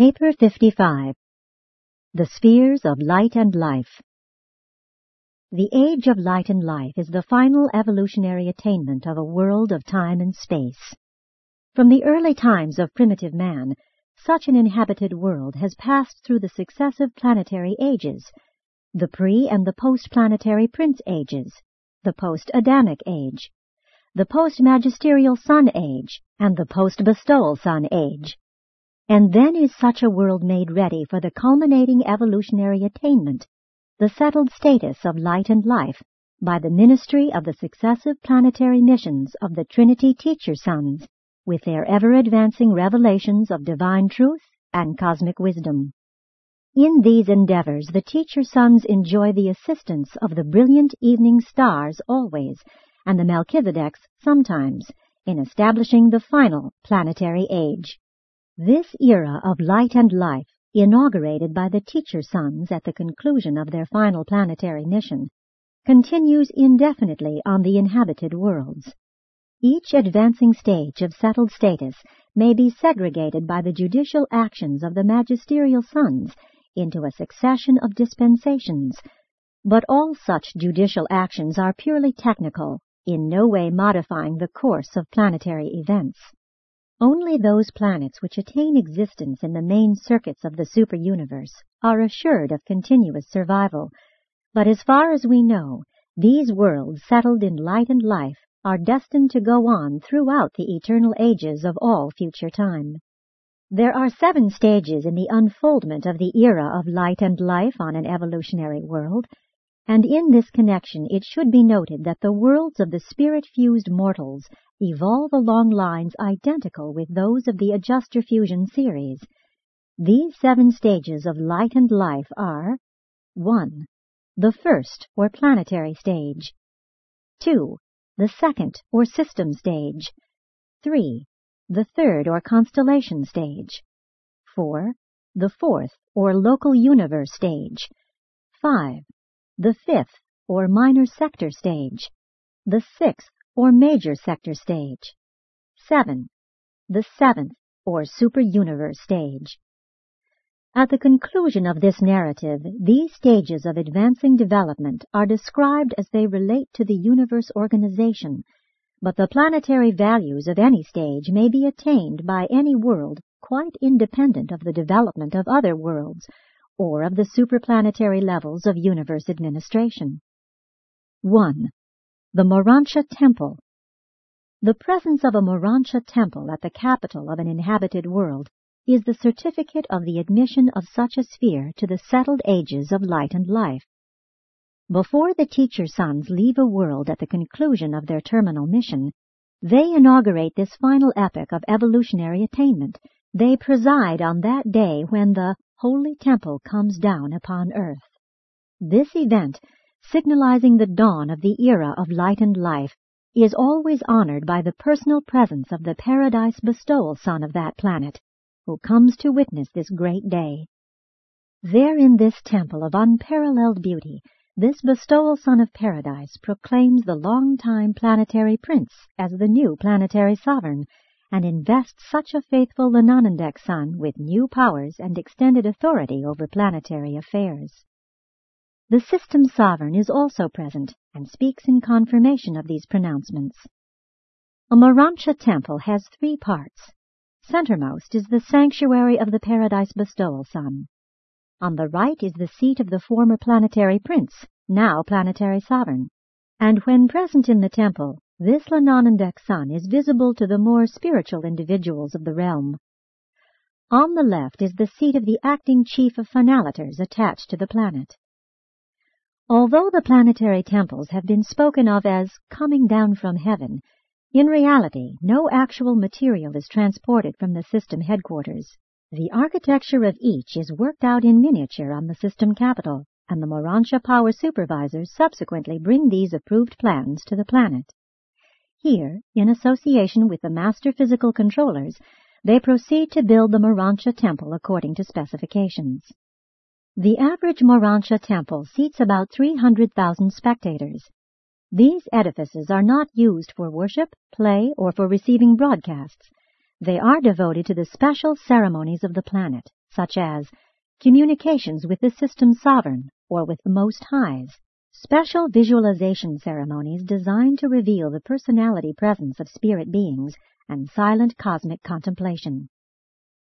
Paper 55 The Spheres of Light and Life. The age of light and life is the final evolutionary attainment of a world of time and space. From the early times of primitive man, such an inhabited world has passed through the successive planetary ages, the pre and the post-planetary prince ages, the post-Adamic age, the post-magisterial Son age, and the post-bestowal Son age. And then is such a world made ready for the culminating evolutionary attainment, the settled status of light and life, by the ministry of the successive planetary missions of the Trinity Teacher Sons, with their ever-advancing revelations of divine truth and cosmic wisdom. In these endeavors the Teacher Sons enjoy the assistance of the brilliant evening stars always, and the Melchizedeks sometimes, in establishing the final planetary age. This era of light and life, inaugurated by the Teacher Sons at the conclusion of their final planetary mission, continues indefinitely on the inhabited worlds. Each advancing stage of settled status may be segregated by the judicial actions of the magisterial sons into a succession of dispensations, but all such judicial actions are purely technical, in no way modifying the course of planetary events. Only those planets which attain existence in the main circuits of the superuniverse are assured of continuous survival, but as far as we know, these worlds settled in light and life are destined to go on throughout the eternal ages of all future time. There are seven stages in the unfoldment of the era of light and life on an evolutionary world, and in this connection it should be noted that the worlds of the spirit-fused mortals evolve along lines identical with those of the adjuster fusion series. These seven stages of light and life are 1. The first, or planetary stage. 2. The second, or system stage. 3. The third, or constellation stage. 4. The fourth, or local universe stage. 5 the fifth or minor sector stage, the sixth or major sector stage, 7. The seventh or super-universe stage. At the conclusion of this narrative, these stages of advancing development are described as they relate to the universe organization, but the planetary values of any stage may be attained by any world quite independent of the development of other worlds or of the superplanetary levels of universe administration. 1. The Morontia Temple The presence of a Morontia temple at the capital of an inhabited world is the certificate of the admission of such a sphere to the settled ages of light and life. Before the teacher sons leave a world at the conclusion of their terminal mission, they inaugurate this final epoch of evolutionary attainment. They preside on that day when the holy temple comes down upon earth. This event, signalizing the dawn of the era of light and life, is always honored by the personal presence of the paradise bestowal son of that planet, who comes to witness this great day. There in this temple of unparalleled beauty, this bestowal son of paradise proclaims the long-time planetary prince as the new planetary sovereign, and invest such a faithful Lanonandek son with new powers and extended authority over planetary affairs. The system sovereign is also present and speaks in confirmation of these pronouncements. A Morontia temple has three parts. Centermost is the sanctuary of the Paradise Bestowal Son. On the right is the seat of the former planetary prince, now planetary sovereign, and when present in the temple, this Lanonandek Son is visible to the more spiritual individuals of the realm. On the left is the seat of the acting chief of finaliters attached to the planet. Although the planetary temples have been spoken of as coming down from heaven, in reality no actual material is transported from the system headquarters. The architecture of each is worked out in miniature on the system capital, and the Morontia Power Supervisors subsequently bring these approved plans to the planet. Here, in association with the master physical controllers, they proceed to build the Morontia temple according to specifications. The average Morontia temple seats about 300,000 spectators. These edifices are not used for worship, play, or for receiving broadcasts. They are devoted to the special ceremonies of the planet, such as communications with the system sovereign or with the Most Highs, special visualization ceremonies designed to reveal the personality presence of spirit beings, and silent cosmic contemplation.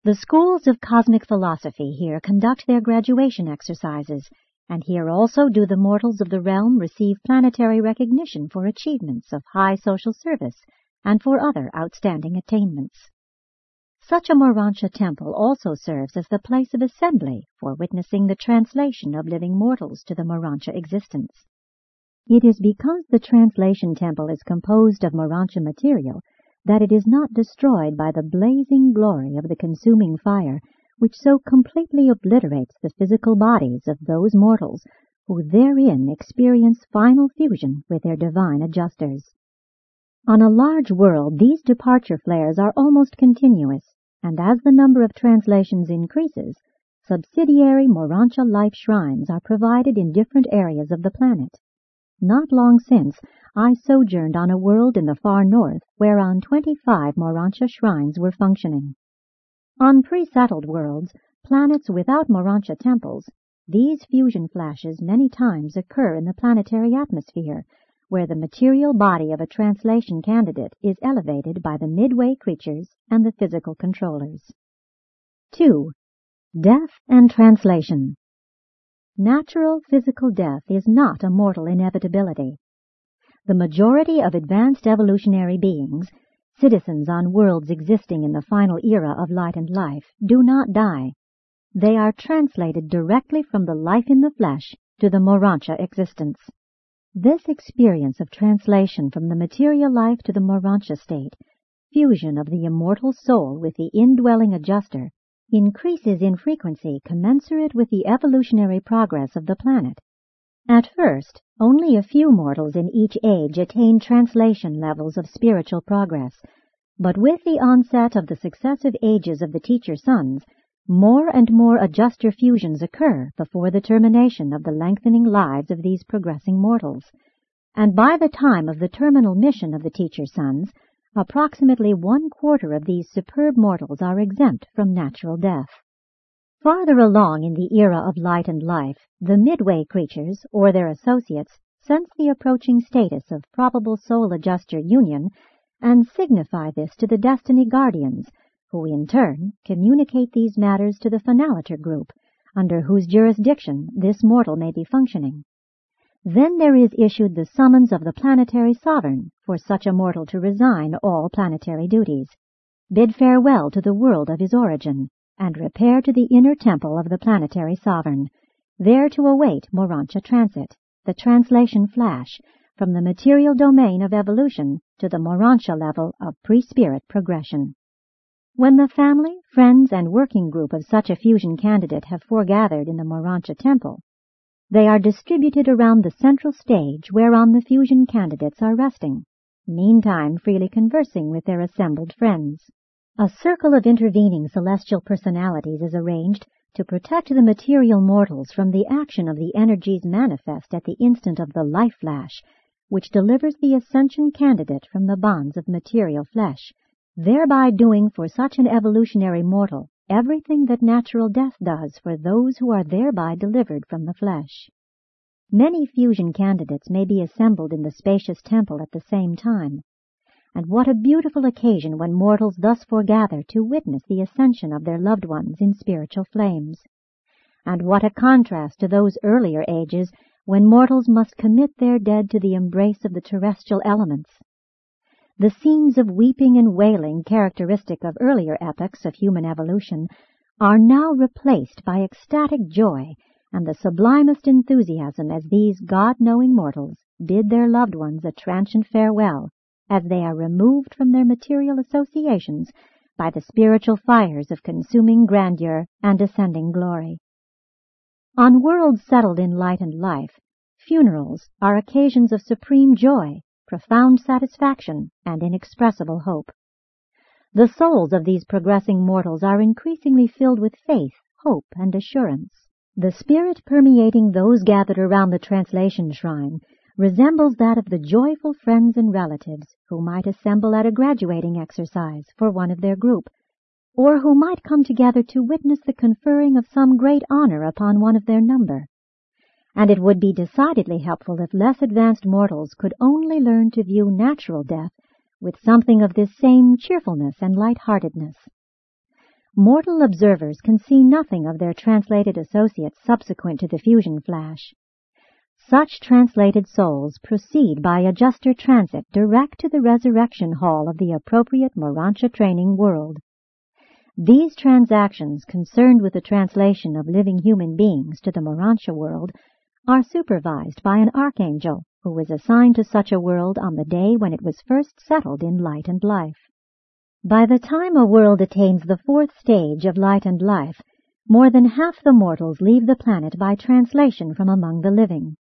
The schools of cosmic philosophy here conduct their graduation exercises, and here also do the mortals of the realm receive planetary recognition for achievements of high social service and for other outstanding attainments. Such a Morontia temple also serves as the place of assembly for witnessing the translation of living mortals to the Morontia existence. It is because the translation temple is composed of Morontia material that it is not destroyed by the blazing glory of the consuming fire which so completely obliterates the physical bodies of those mortals who therein experience final fusion with their divine adjusters. On a large world these departure flares are almost continuous, and as the number of translations increases, subsidiary Morontia life shrines are provided in different areas of the planet. Not long since, I sojourned on a world in the far north whereon twenty-five Morontia shrines were functioning. On pre-settled worlds, planets without Morontia temples, these fusion flashes many times occur in the planetary atmosphere, where the material body of a translation candidate is elevated by the midway creatures and the physical controllers. 2. Death and Translation Natural physical death is not a mortal inevitability. The majority of advanced evolutionary beings, citizens on worlds existing in the final era of light and life, do not die. They are translated directly from the life in the flesh to the Morontia existence. This experience of translation from the material life to the Morontia state, fusion of the immortal soul with the indwelling adjuster, increases in frequency commensurate with the evolutionary progress of the planet. At first, only a few mortals in each age attain translation levels of spiritual progress, but with the onset of the successive ages of the teacher sons, more and more adjuster fusions occur before the termination of the lengthening lives of these progressing mortals, and by the time of the terminal mission of the teacher sons, approximately one quarter of these superb mortals are exempt from natural death. Farther along in the era of light and life, the midway creatures, or their associates, sense the approaching status of probable soul adjuster union and signify this to the destiny guardians, who in turn communicate these matters to the finaliter group, under whose jurisdiction this mortal may be functioning. Then there is issued the summons of the planetary sovereign for such a mortal to resign all planetary duties, bid farewell to the world of his origin, and repair to the inner temple of the planetary sovereign, there to await Morontia transit, the translation flash, from the material domain of evolution to the Morontia level of pre-spirit progression. When the family, friends, and working group of such a fusion candidate have foregathered in the Morontia temple, they are distributed around the central stage whereon the fusion candidates are resting, meantime freely conversing with their assembled friends. A circle of intervening celestial personalities is arranged to protect the material mortals from the action of the energies manifest at the instant of the life flash, which delivers the ascension candidate from the bonds of material flesh, thereby doing for such an evolutionary mortal everything that natural death does for those who are thereby delivered from the flesh. Many fusion candidates may be assembled in the spacious temple at the same time, and what a beautiful occasion when mortals thus foregather to witness the ascension of their loved ones in spiritual flames. And what a contrast to those earlier ages when mortals must commit their dead to the embrace of the terrestrial elements the scenes of weeping and wailing characteristic of earlier epochs of human evolution are now replaced by ecstatic joy and the sublimest enthusiasm as these God-knowing mortals bid their loved ones a transient farewell as they are removed from their material associations by the spiritual fires of consuming grandeur and ascending glory. On worlds settled in light and life, funerals are occasions of supreme joy profound satisfaction, and inexpressible hope. The souls of these progressing mortals are increasingly filled with faith, hope, and assurance. The spirit permeating those gathered around the translation shrine resembles that of the joyful friends and relatives who might assemble at a graduating exercise for one of their group, or who might come together to witness the conferring of some great honor upon one of their number. And it would be decidedly helpful if less advanced mortals could only learn to view natural death with something of this same cheerfulness and light-heartedness. Mortal observers can see nothing of their translated associates subsequent to the fusion flash. Such translated souls proceed by adjuster transit direct to the resurrection hall of the appropriate Morontia training world. These transactions concerned with the translation of living human beings to the Morontia world are supervised by an archangel who was assigned to such a world on the day when it was first settled in light and life. By the time a world attains the fourth stage of light and life, more than half the mortals leave the planet by translation from among the living.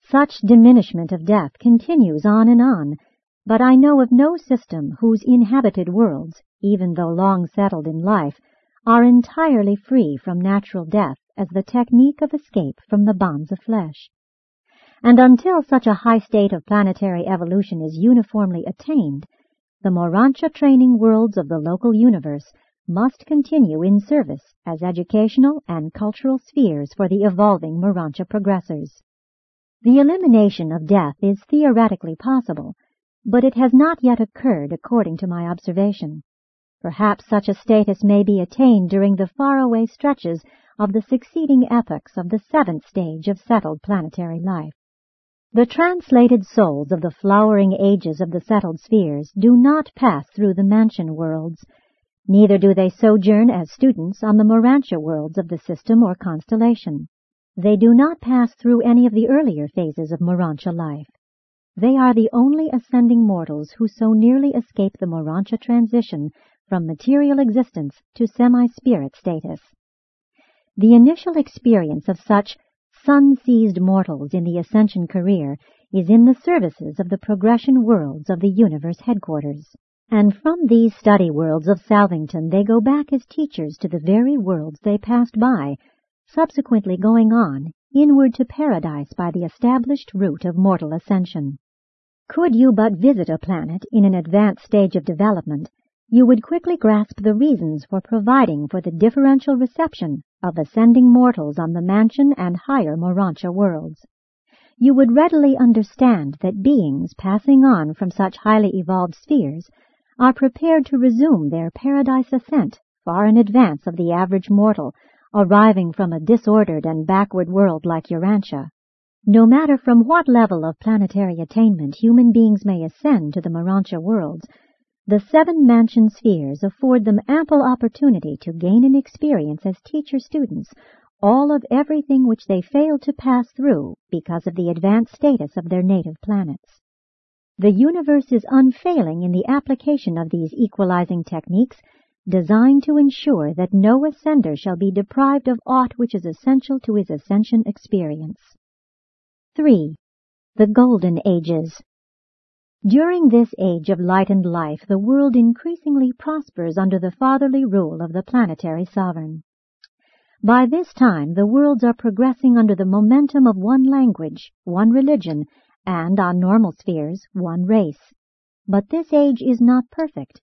Such diminishment of death continues on and on, but I know of no system whose inhabited worlds, even though long settled in life, are entirely free from natural death as the technique of escape from the bonds of flesh. And until such a high state of planetary evolution is uniformly attained, the Morontia training worlds of the local universe must continue in service as educational and cultural spheres for the evolving Morontia progressors. The elimination of death is theoretically possible, but it has not yet occurred according to my observation. Perhaps such a status may be attained during the faraway stretches of the succeeding epochs of the seventh stage of settled planetary life. The translated souls of the flowering ages of the settled spheres do not pass through the mansion worlds, neither do they sojourn as students on the Morontia worlds of the system or constellation. They do not pass through any of the earlier phases of Morontia life. They are the only ascending mortals who so nearly escape the Morontia transition from material existence to semi-spirit status. The initial experience of such sun-seized mortals in the ascension career is in the services of the progression worlds of the universe headquarters. And from these study worlds of Salvington they go back as teachers to the very worlds they passed by subsequently going on inward to paradise by the established route of mortal ascension. Could you but visit a planet in an advanced stage of development, you would quickly grasp the reasons for providing for the differential reception of ascending mortals on the mansion and higher Morontia worlds. You would readily understand that beings passing on from such highly evolved spheres are prepared to resume their paradise ascent far in advance of the average mortal arriving from a disordered and backward world like Urantia. No matter from what level of planetary attainment human beings may ascend to the Morontia worlds, the seven mansion spheres afford them ample opportunity to gain an experience as teacher-students all of everything which they failed to pass through because of the advanced status of their native planets. The universe is unfailing in the application of these equalizing techniques designed to ensure that no ascender shall be deprived of aught which is essential to his ascension experience. 3. The Golden Ages During this age of light and life, the world increasingly prospers under the fatherly rule of the planetary sovereign. By this time, the worlds are progressing under the momentum of one language, one religion, and, on normal spheres, one race. But this age is not perfect,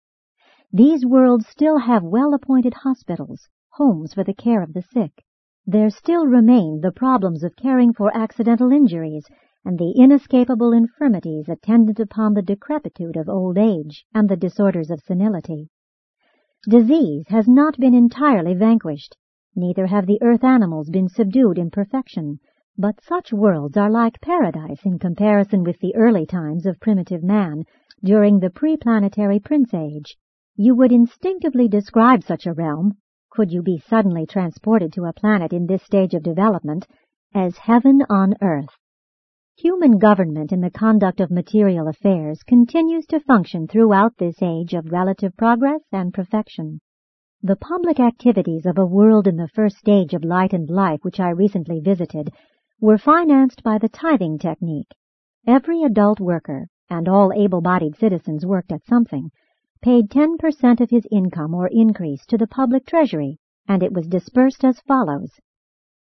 these worlds still have well-appointed hospitals, homes for the care of the sick. There still remain the problems of caring for accidental injuries and the inescapable infirmities attendant upon the decrepitude of old age and the disorders of senility. Disease has not been entirely vanquished, neither have the earth animals been subdued in perfection, but such worlds are like paradise in comparison with the early times of primitive man during the pre-planetary prince age. You would instinctively describe such a realm, could you be suddenly transported to a planet in this stage of development, as heaven on earth. Human government in the conduct of material affairs continues to function throughout this age of relative progress and perfection. The public activities of a world in the first stage of light and life which I recently visited were financed by the tithing technique. Every adult worker, and all able-bodied citizens worked at something, paid 10% of his income or increase to the public treasury, and it was dispersed as follows.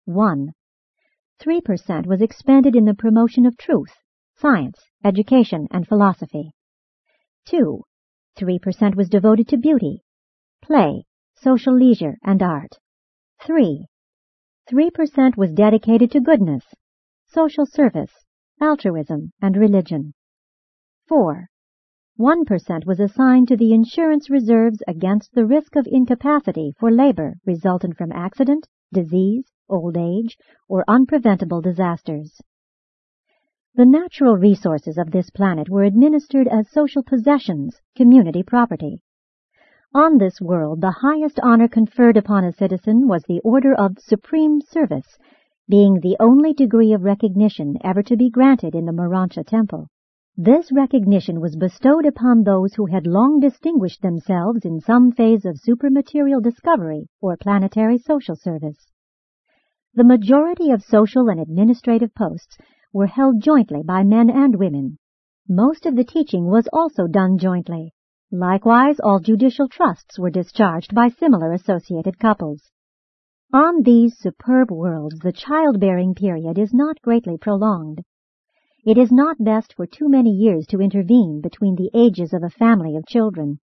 1. 3% was expended in the promotion of truth, science, education, and philosophy. 2. 3% was devoted to beauty, play, social leisure, and art. 3. 3% was dedicated to goodness, social service, altruism, and religion. 4. 1% was assigned to the insurance reserves against the risk of incapacity for labor resultant from accident, disease, old age, or unpreventable disasters. The natural resources of this planet were administered as social possessions, community property. On this world, the highest honor conferred upon a citizen was the Order of Supreme Service, being the only degree of recognition ever to be granted in the Morontia Temple. This recognition was bestowed upon those who had long distinguished themselves in some phase of supermaterial discovery or planetary social service. The majority of social and administrative posts were held jointly by men and women. Most of the teaching was also done jointly. Likewise, all judicial trusts were discharged by similar associated couples. On these superb worlds, the childbearing period is not greatly prolonged. It is not best for too many years to intervene between the ages of a family of children.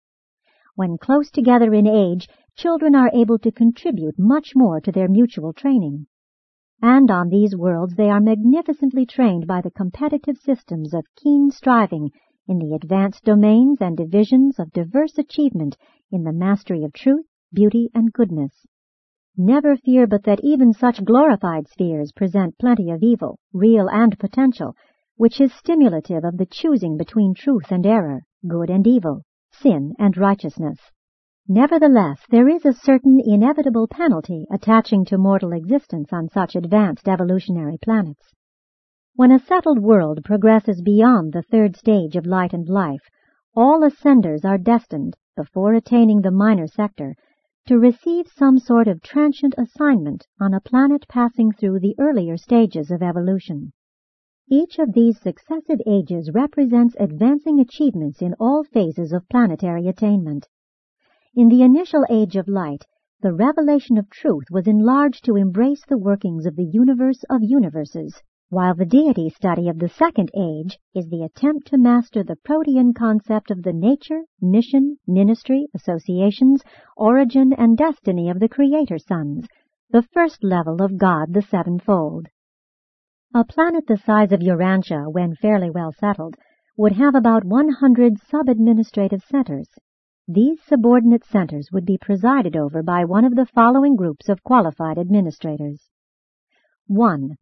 When close together in age, children are able to contribute much more to their mutual training. And on these worlds they are magnificently trained by the competitive systems of keen striving in the advanced domains and divisions of diverse achievement in the mastery of truth, beauty, and goodness. Never fear but that even such glorified spheres present plenty of evil, real and potential, which is stimulative of the choosing between truth and error, good and evil, sin and righteousness. Nevertheless, there is a certain inevitable penalty attaching to mortal existence on such advanced evolutionary planets. When a settled world progresses beyond the third stage of light and life, all ascenders are destined, before attaining the minor sector, to receive some sort of transient assignment on a planet passing through the earlier stages of evolution. Each of these successive ages represents advancing achievements in all phases of planetary attainment. In the initial age of light, the revelation of truth was enlarged to embrace the workings of the universe of universes, while the deity study of the second age is the attempt to master the protean concept of the nature, mission, ministry, associations, origin, and destiny of the Creator Sons, the first level of God the Sevenfold. A planet the size of Urantia, when fairly well settled, would have about 100 sub-administrative centers. These subordinate centers would be presided over by one of the following groups of qualified administrators. 1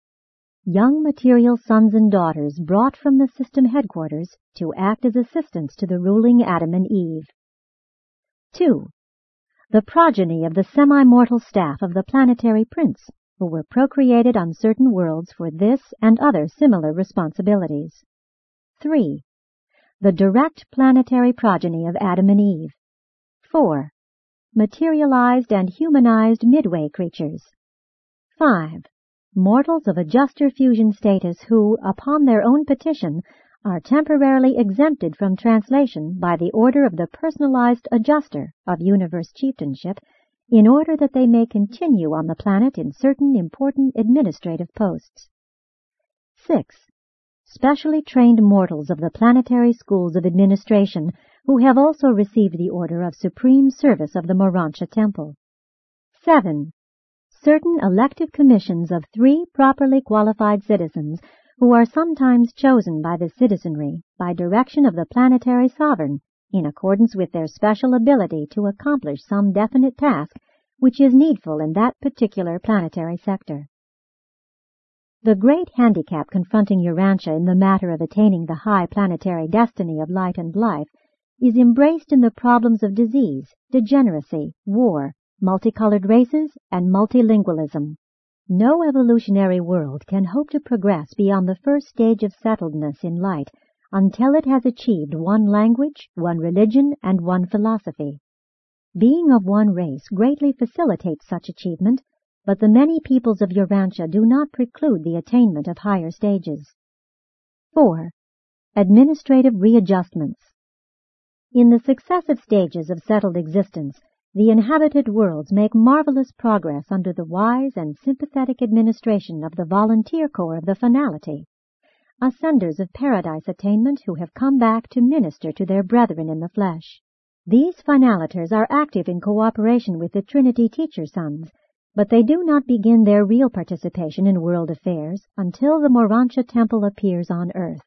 young material sons and daughters brought from the system headquarters to act as assistants to the ruling Adam and Eve. 2. The progeny of the semi-mortal staff of the planetary prince, who were procreated on certain worlds for this and other similar responsibilities. 3. The direct planetary progeny of Adam and Eve. 4. Materialized and humanized midway creatures. 5 mortals of adjuster fusion status who, upon their own petition, are temporarily exempted from translation by the order of the personalized adjuster of universe chieftainship in order that they may continue on the planet in certain important administrative posts. 6. Specially trained mortals of the planetary schools of administration who have also received the order of supreme service of the Morontia Temple. 7 certain elective commissions of three properly qualified citizens who are sometimes chosen by the citizenry by direction of the planetary sovereign in accordance with their special ability to accomplish some definite task which is needful in that particular planetary sector. The great handicap confronting Urantia in the matter of attaining the high planetary destiny of light and life is embraced in the problems of disease, degeneracy, war, multicolored races, and multilingualism. No evolutionary world can hope to progress beyond the first stage of settledness in light until it has achieved one language, one religion, and one philosophy. Being of one race greatly facilitates such achievement, but the many peoples of Urantia do not preclude the attainment of higher stages. 4. Administrative readjustments. In the successive stages of settled existence, the inhabited worlds make marvelous progress under the wise and sympathetic administration of the volunteer corps of the finality, ascenders of paradise attainment who have come back to minister to their brethren in the flesh. These finaliters are active in cooperation with the Trinity teacher sons, but they do not begin their real participation in world affairs until the Morontia temple appears on earth.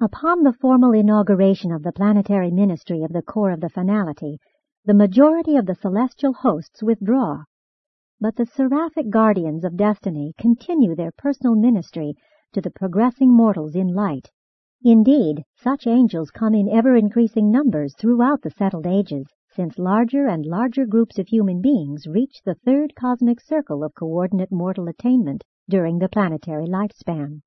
Upon the formal inauguration of the planetary ministry of the corps of the finality, the majority of the celestial hosts withdraw. But the seraphic guardians of destiny continue their personal ministry to the progressing mortals in light. Indeed, such angels come in ever increasing numbers throughout the settled ages, since larger and larger groups of human beings reach the third cosmic circle of coordinate mortal attainment during the planetary lifespan.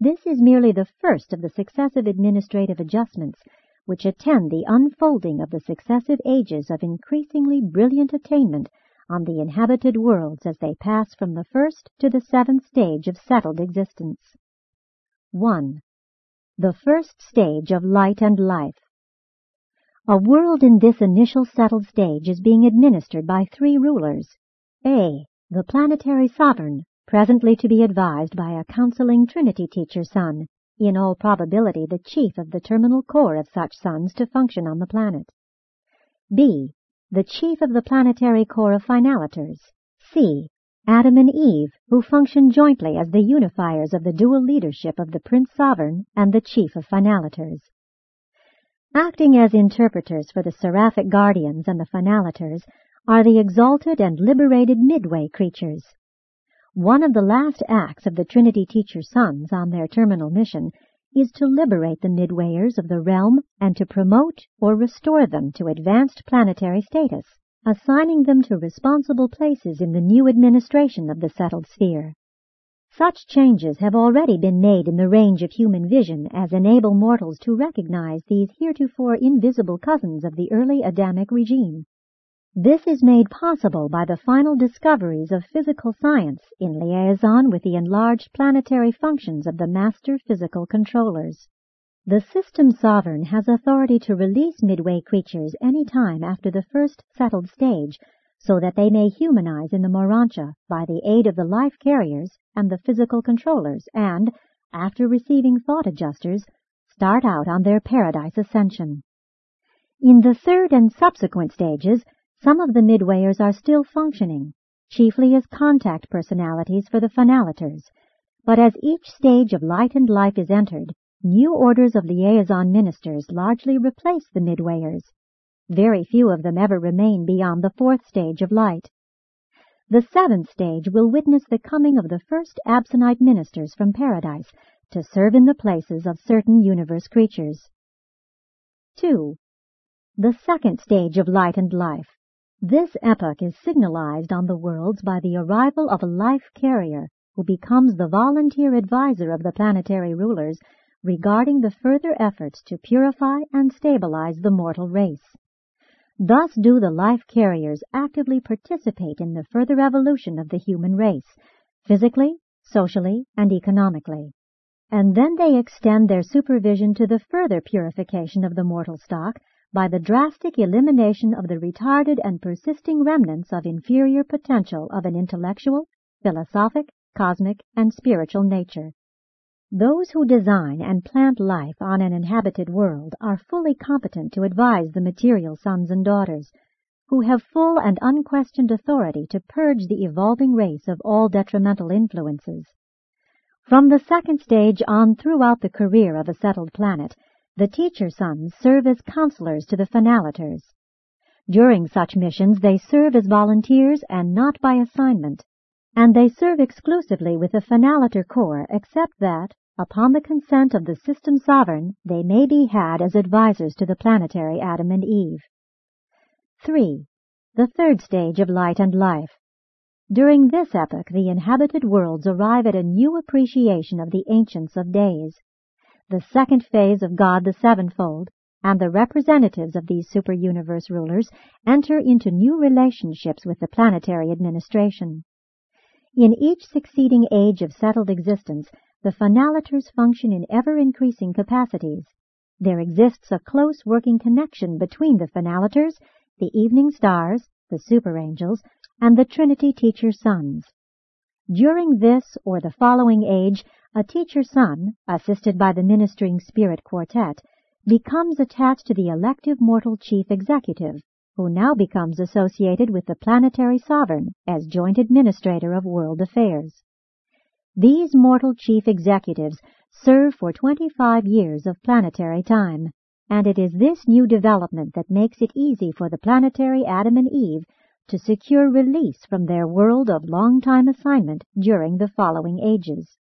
This is merely the first of the successive administrative adjustments which attend the unfolding of the successive ages of increasingly brilliant attainment on the inhabited worlds as they pass from the first to the seventh stage of settled existence. 1. The first stage of light and life. A world in this initial settled stage is being administered by three rulers. A. The planetary sovereign, presently to be advised by a counseling Trinity teacher son, in all probability the chief of the terminal corps of such sons to function on the planet. B. The chief of the planetary corps of finaliters. C. Adam and Eve, who function jointly as the unifiers of the dual leadership of the Prince Sovereign and the chief of finaliters. Acting as interpreters for the seraphic guardians and the finaliters are the exalted and liberated midway creatures, one of the last acts of the Trinity Teacher Sons on their terminal mission is to liberate the midwayers of the realm and to promote or restore them to advanced planetary status, assigning them to responsible places in the new administration of the settled sphere. Such changes have already been made in the range of human vision as enable mortals to recognize these heretofore invisible cousins of the early Adamic regime. This is made possible by the final discoveries of physical science in liaison with the enlarged planetary functions of the master physical controllers. The system sovereign has authority to release midway creatures any time after the first settled stage so that they may humanize in the Morontia by the aid of the life carriers and the physical controllers and, after receiving thought adjusters, start out on their paradise ascension. In the third and subsequent stages, some of the midwayers are still functioning, chiefly as contact personalities for the finaliters, but as each stage of light and life is entered, new orders of liaison ministers largely replace the midwayers. Very few of them ever remain beyond the fourth stage of light. The seventh stage will witness the coming of the first Absonite ministers from paradise to serve in the places of certain universe creatures. 2. The second stage of light and life. This epoch is signalized on the worlds by the arrival of a life carrier who becomes the volunteer advisor of the planetary rulers regarding the further efforts to purify and stabilize the mortal race. Thus do the life carriers actively participate in the further evolution of the human race, physically, socially, and economically. And then they extend their supervision to the further purification of the mortal stock by the drastic elimination of the retarded and persisting remnants of inferior potential of an intellectual, philosophic, cosmic, and spiritual nature. Those who design and plant life on an inhabited world are fully competent to advise the material sons and daughters, who have full and unquestioned authority to purge the evolving race of all detrimental influences. From the second stage on throughout the career of a settled planet, the teacher sons serve as counselors to the finaliters. During such missions they serve as volunteers and not by assignment, and they serve exclusively with the finaliter corps except that, upon the consent of the system sovereign, they may be had as advisors to the planetary Adam and Eve. 3. The third stage of light and life. During this epoch the inhabited worlds arrive at a new appreciation of the ancients of days the second phase of God the Sevenfold, and the representatives of these super-universe rulers enter into new relationships with the planetary administration. In each succeeding age of settled existence, the finaliters function in ever-increasing capacities. There exists a close working connection between the finaliters, the evening stars, the super angels, and the Trinity teacher sons. During this or the following age, a teacher son, assisted by the ministering spirit quartet, becomes attached to the elective mortal chief executive, who now becomes associated with the planetary sovereign as joint administrator of world affairs. These mortal chief executives serve for 25 years of planetary time, and it is this new development that makes it easy for the planetary Adam and Eve to secure release from their world of long-time assignment during the following ages.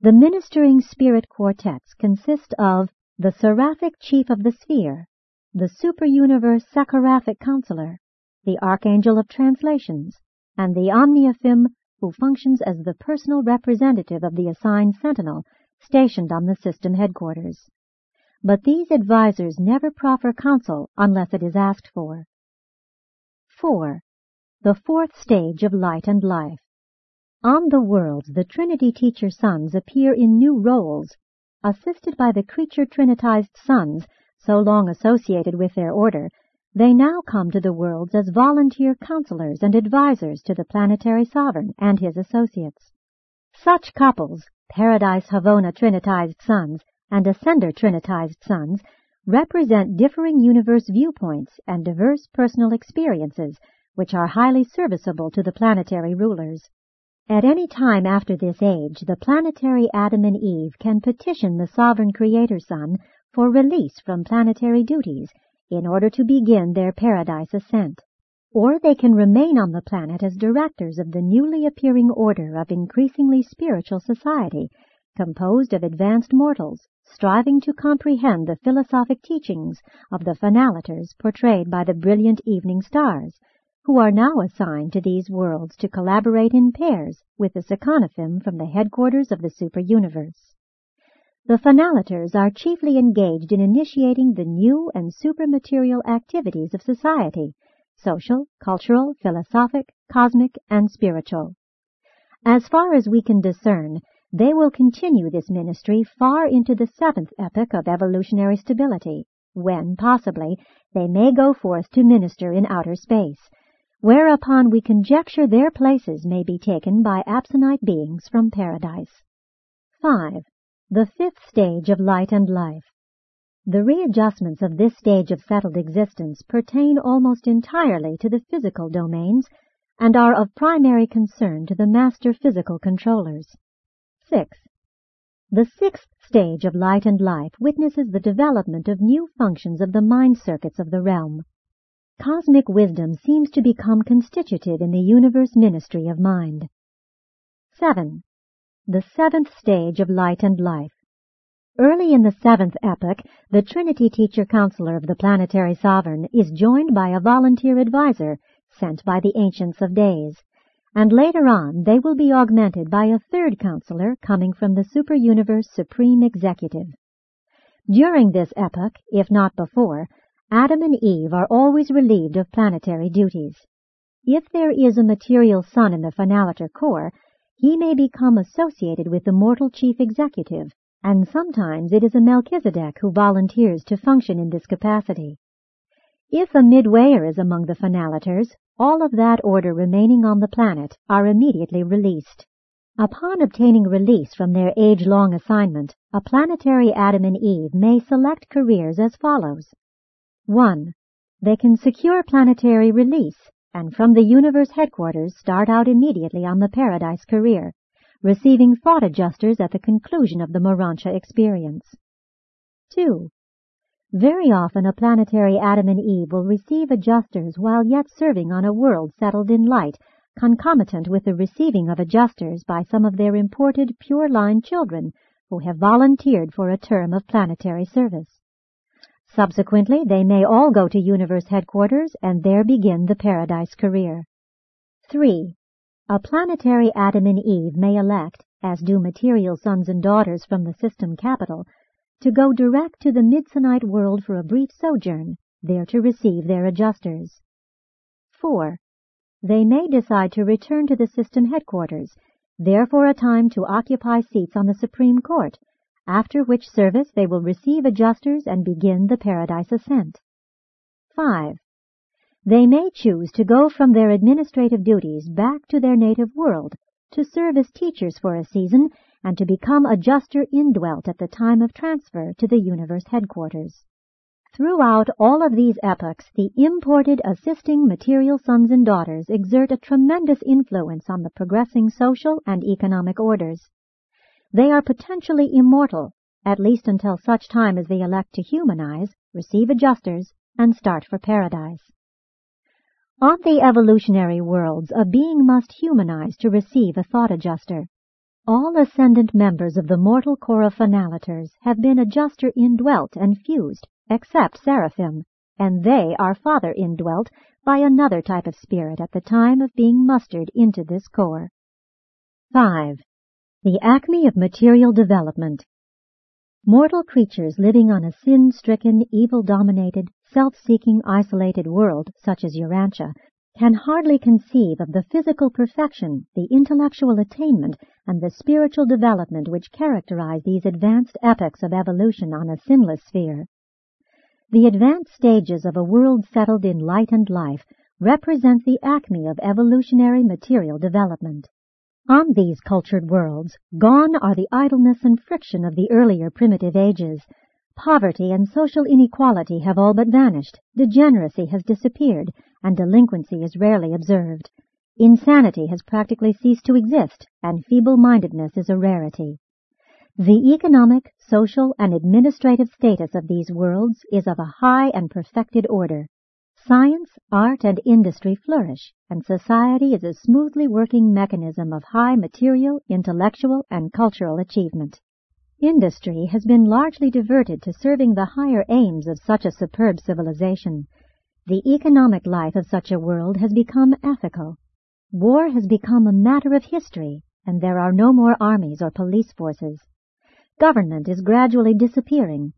The ministering spirit quartets consist of the seraphic chief of the sphere, the super-universe secoraphic counselor, the archangel of translations, and the omniaphim who functions as the personal representative of the assigned sentinel stationed on the system headquarters. But these advisors never proffer counsel unless it is asked for. 4. The fourth stage of light and life. On the worlds, the Trinity teacher sons appear in new roles Assisted by the creature trinitized sons so long associated with their order, they now come to the worlds as volunteer counselors and advisors to the planetary sovereign and his associates. Such couples, Paradise Havona trinitized sons and Ascender trinitized sons, represent differing universe viewpoints and diverse personal experiences which are highly serviceable to the planetary rulers. At any time after this age, the planetary Adam and Eve can petition the sovereign Creator Son for release from planetary duties in order to begin their paradise ascent. Or they can remain on the planet as directors of the newly appearing order of increasingly spiritual society, composed of advanced mortals, striving to comprehend the philosophic teachings of the finaliters portrayed by the brilliant evening stars, who are now assigned to these worlds to collaborate in pairs with the seconaphim from the headquarters of the super-universe. The finaliters are chiefly engaged in initiating the new and supermaterial activities of society, social, cultural, philosophic, cosmic, and spiritual. As far as we can discern, they will continue this ministry far into the seventh epoch of evolutionary stability, when, possibly, they may go forth to minister in outer space, whereupon we conjecture their places may be taken by Absonite beings from paradise. 5. The fifth stage of light and life. The readjustments of this stage of settled existence pertain almost entirely to the physical domains and are of primary concern to the master physical controllers. 6. The sixth stage of light and life witnesses the development of new functions of the mind circuits of the realm. Cosmic wisdom seems to become constitutive in the universe ministry of mind. 7. The seventh stage of light and life. Early in the seventh epoch, the Trinity Teacher Counselor of the Planetary Sovereign is joined by a volunteer advisor sent by the Ancients of Days, and later on they will be augmented by a third counselor coming from the Super-Universe Supreme Executive. During this epoch, if not before, Adam and Eve are always relieved of planetary duties. If there is a material Son in the finaliter corps, he may become associated with the mortal chief executive, and sometimes it is a Melchizedek who volunteers to function in this capacity. If a midwayer is among the finaliters, all of that order remaining on the planet are immediately released. Upon obtaining release from their age-long assignment, a planetary Adam and Eve may select careers as follows. 1. They can secure planetary release and from the universe headquarters start out immediately on the paradise career, receiving thought adjusters at the conclusion of the Morontia experience. 2. Very often a planetary Adam and Eve will receive adjusters while yet serving on a world settled in light, concomitant with the receiving of adjusters by some of their imported pure line children who have volunteered for a term of planetary service. Subsequently, they may all go to Universe headquarters and there begin the Paradise career. 3. A planetary Adam and Eve may elect, as do material sons and daughters from the system capital, to go direct to the Midsonite world for a brief sojourn, there to receive their adjusters. 4. They may decide to return to the system headquarters, there for a time to occupy seats on the Supreme Court, after which service they will receive adjusters and begin the paradise ascent. 5. They may choose to go from their administrative duties back to their native world to serve as teachers for a season and to become adjuster indwelt at the time of transfer to the universe headquarters. Throughout all of these epochs, the imported assisting material sons and daughters exert a tremendous influence on the progressing social and economic orders. They are potentially immortal, at least until such time as they elect to humanize, receive adjusters, and start for paradise. On the evolutionary worlds, a being must humanize to receive a thought adjuster. All ascendant members of the mortal Chorophonilators have been adjuster indwelt and fused except seraphim, and they are father indwelt by another type of spirit at the time of being mustered into this corps. 5. The acme of material development. Mortal creatures living on a sin-stricken, evil-dominated, self-seeking, isolated world such as Urantia can hardly conceive of the physical perfection, the intellectual attainment, and the spiritual development which characterize these advanced epochs of evolution on a sinless sphere. The advanced stages of a world settled in light and life represent the acme of evolutionary material development. On these cultured worlds, gone are the idleness and friction of the earlier primitive ages. Poverty and social inequality have all but vanished, degeneracy has disappeared, and delinquency is rarely observed. Insanity has practically ceased to exist, and feeble-mindedness is a rarity. The economic, social, and administrative status of these worlds is of a high and perfected order. Science, art, and industry flourish, and society is a smoothly working mechanism of high material, intellectual, and cultural achievement. Industry has been largely diverted to serving the higher aims of such a superb civilization. The economic life of such a world has become ethical. War has become a matter of history, and there are no more armies or police forces. Government is gradually disappearing.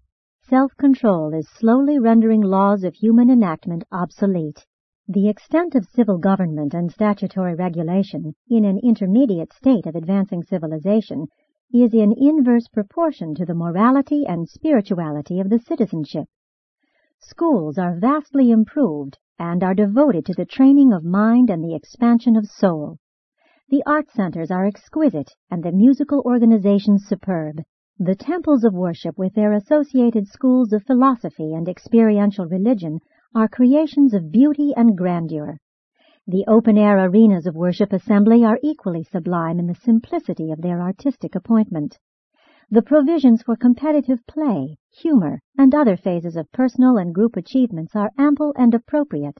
Self-control is slowly rendering laws of human enactment obsolete. The extent of civil government and statutory regulation in an intermediate state of advancing civilization is in inverse proportion to the morality and spirituality of the citizenship. Schools are vastly improved and are devoted to the training of mind and the expansion of soul. The art centers are exquisite and the musical organizations superb. The temples of worship with their associated schools of philosophy and experiential religion are creations of beauty and grandeur. The open-air arenas of worship assembly are equally sublime in the simplicity of their artistic appointment. The provisions for competitive play, humor, and other phases of personal and group achievements are ample and appropriate.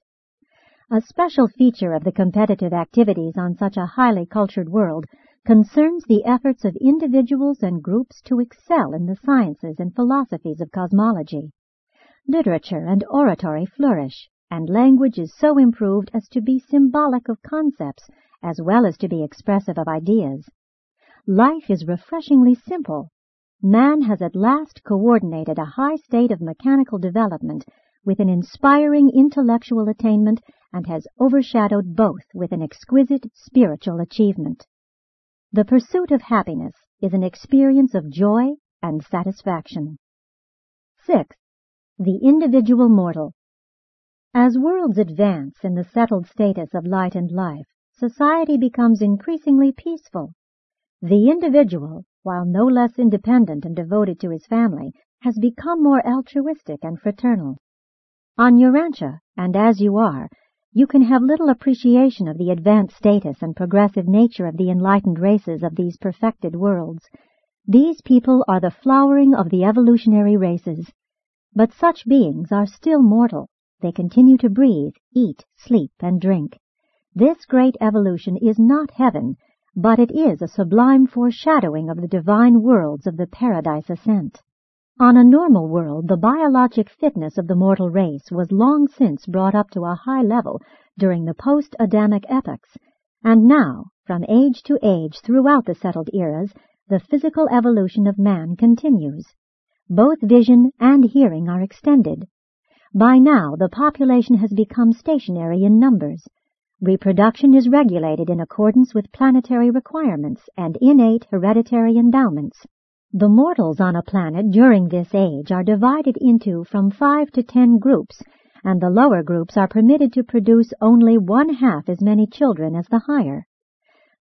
A special feature of the competitive activities on such a highly cultured world concerns the efforts of individuals and groups to excel in the sciences and philosophies of cosmology. Literature and oratory flourish, and language is so improved as to be symbolic of concepts as well as to be expressive of ideas. Life is refreshingly simple. Man has at last coordinated a high state of mechanical development with an inspiring intellectual attainment and has overshadowed both with an exquisite spiritual achievement. The pursuit of happiness is an experience of joy and satisfaction. Sixth, the individual mortal. As worlds advance in the settled status of light and life, society becomes increasingly peaceful. The individual, while no less independent and devoted to his family, has become more altruistic and fraternal. On Urantia, and as you are, you can have little appreciation of the advanced status and progressive nature of the enlightened races of these perfected worlds. These people are the flowering of the evolutionary races. But such beings are still mortal. They continue to breathe, eat, sleep, and drink. This great evolution is not heaven, but it is a sublime foreshadowing of the divine worlds of the paradise ascent. On a normal world, the biologic fitness of the mortal race was long since brought up to a high level during the post-Adamic epochs, and now, from age to age throughout the settled eras, the physical evolution of man continues. Both vision and hearing are extended. By now, the population has become stationary in numbers. Reproduction is regulated in accordance with planetary requirements and innate hereditary endowments. The mortals on a planet during this age are divided into from five to ten groups, and the lower groups are permitted to produce only one half as many children as the higher.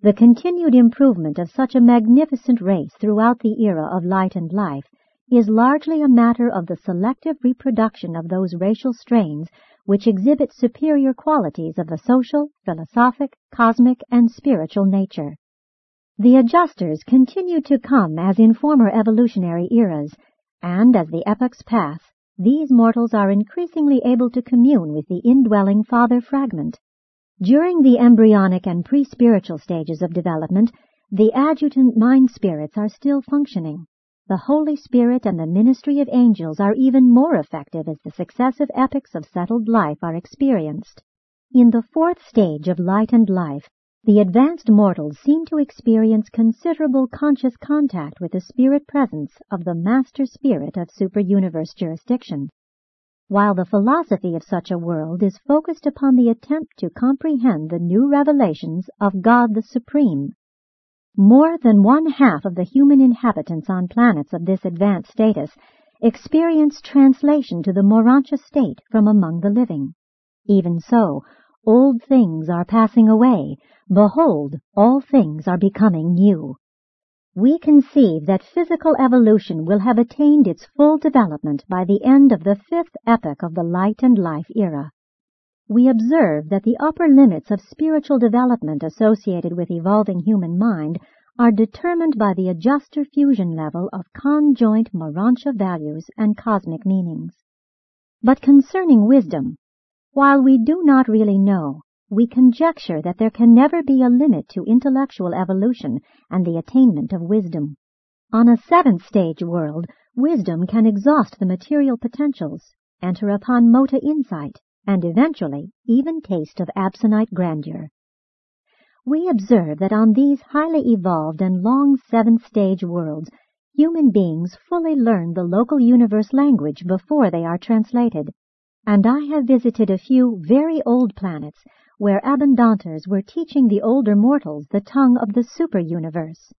The continued improvement of such a magnificent race throughout the era of light and life is largely a matter of the selective reproduction of those racial strains which exhibit superior qualities of a social, philosophic, cosmic, and spiritual nature. The adjusters continue to come as in former evolutionary eras, and as the epochs pass, these mortals are increasingly able to commune with the indwelling father fragment. During the embryonic and pre-spiritual stages of development, the adjutant mind spirits are still functioning. The Holy Spirit and the ministry of angels are even more effective as the successive epochs of settled life are experienced. In the fourth stage of light and life, the advanced mortals seem to experience considerable conscious contact with the spirit presence of the Master Spirit of super-universe jurisdiction while the philosophy of such a world is focused upon the attempt to comprehend the new revelations of God the Supreme. More than one half of the human inhabitants on planets of this advanced status experience translation to the Morontia state from among the living. Even so, old things are passing away. Behold, all things are becoming new we conceive that physical evolution will have attained its full development by the end of the fifth epoch of the light and life era. We observe that the upper limits of spiritual development associated with evolving human mind are determined by the adjuster fusion level of conjoint Morontia values and cosmic meanings. But concerning wisdom, while we do not really know, we conjecture that there can never be a limit to intellectual evolution and the attainment of wisdom. On a seventh stage world, wisdom can exhaust the material potentials, enter upon mota insight, and eventually even taste of absonite grandeur. We observe that on these highly evolved and long seventh stage worlds, human beings fully learn the local universe language before they are translated, and I have visited a few very old planets where Abandonters were teaching the older mortals the tongue of the super-universe.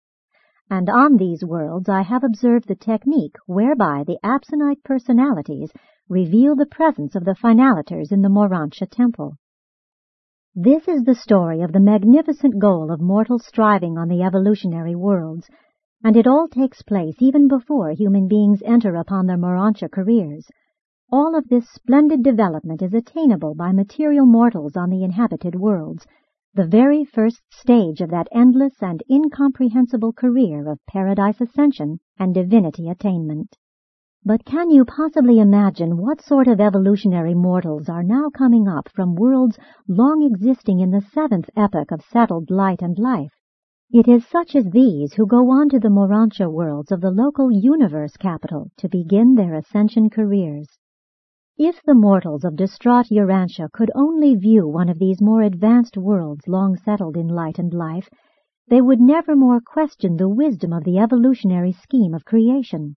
And on these worlds I have observed the technique whereby the Absonite personalities reveal the presence of the finaliters in the Morontia temple. This is the story of the magnificent goal of mortal striving on the evolutionary worlds, and it all takes place even before human beings enter upon their Morontia careers. All of this splendid development is attainable by material mortals on the inhabited worlds, the very first stage of that endless and incomprehensible career of paradise ascension and divinity attainment. But can you possibly imagine what sort of evolutionary mortals are now coming up from worlds long existing in the seventh epoch of settled light and life? It is such as these who go on to the Morontia worlds of the local universe capital to begin their ascension careers. If the mortals of distraught Urantia could only view one of these more advanced worlds long settled in light and life, they would never more question the wisdom of the evolutionary scheme of creation.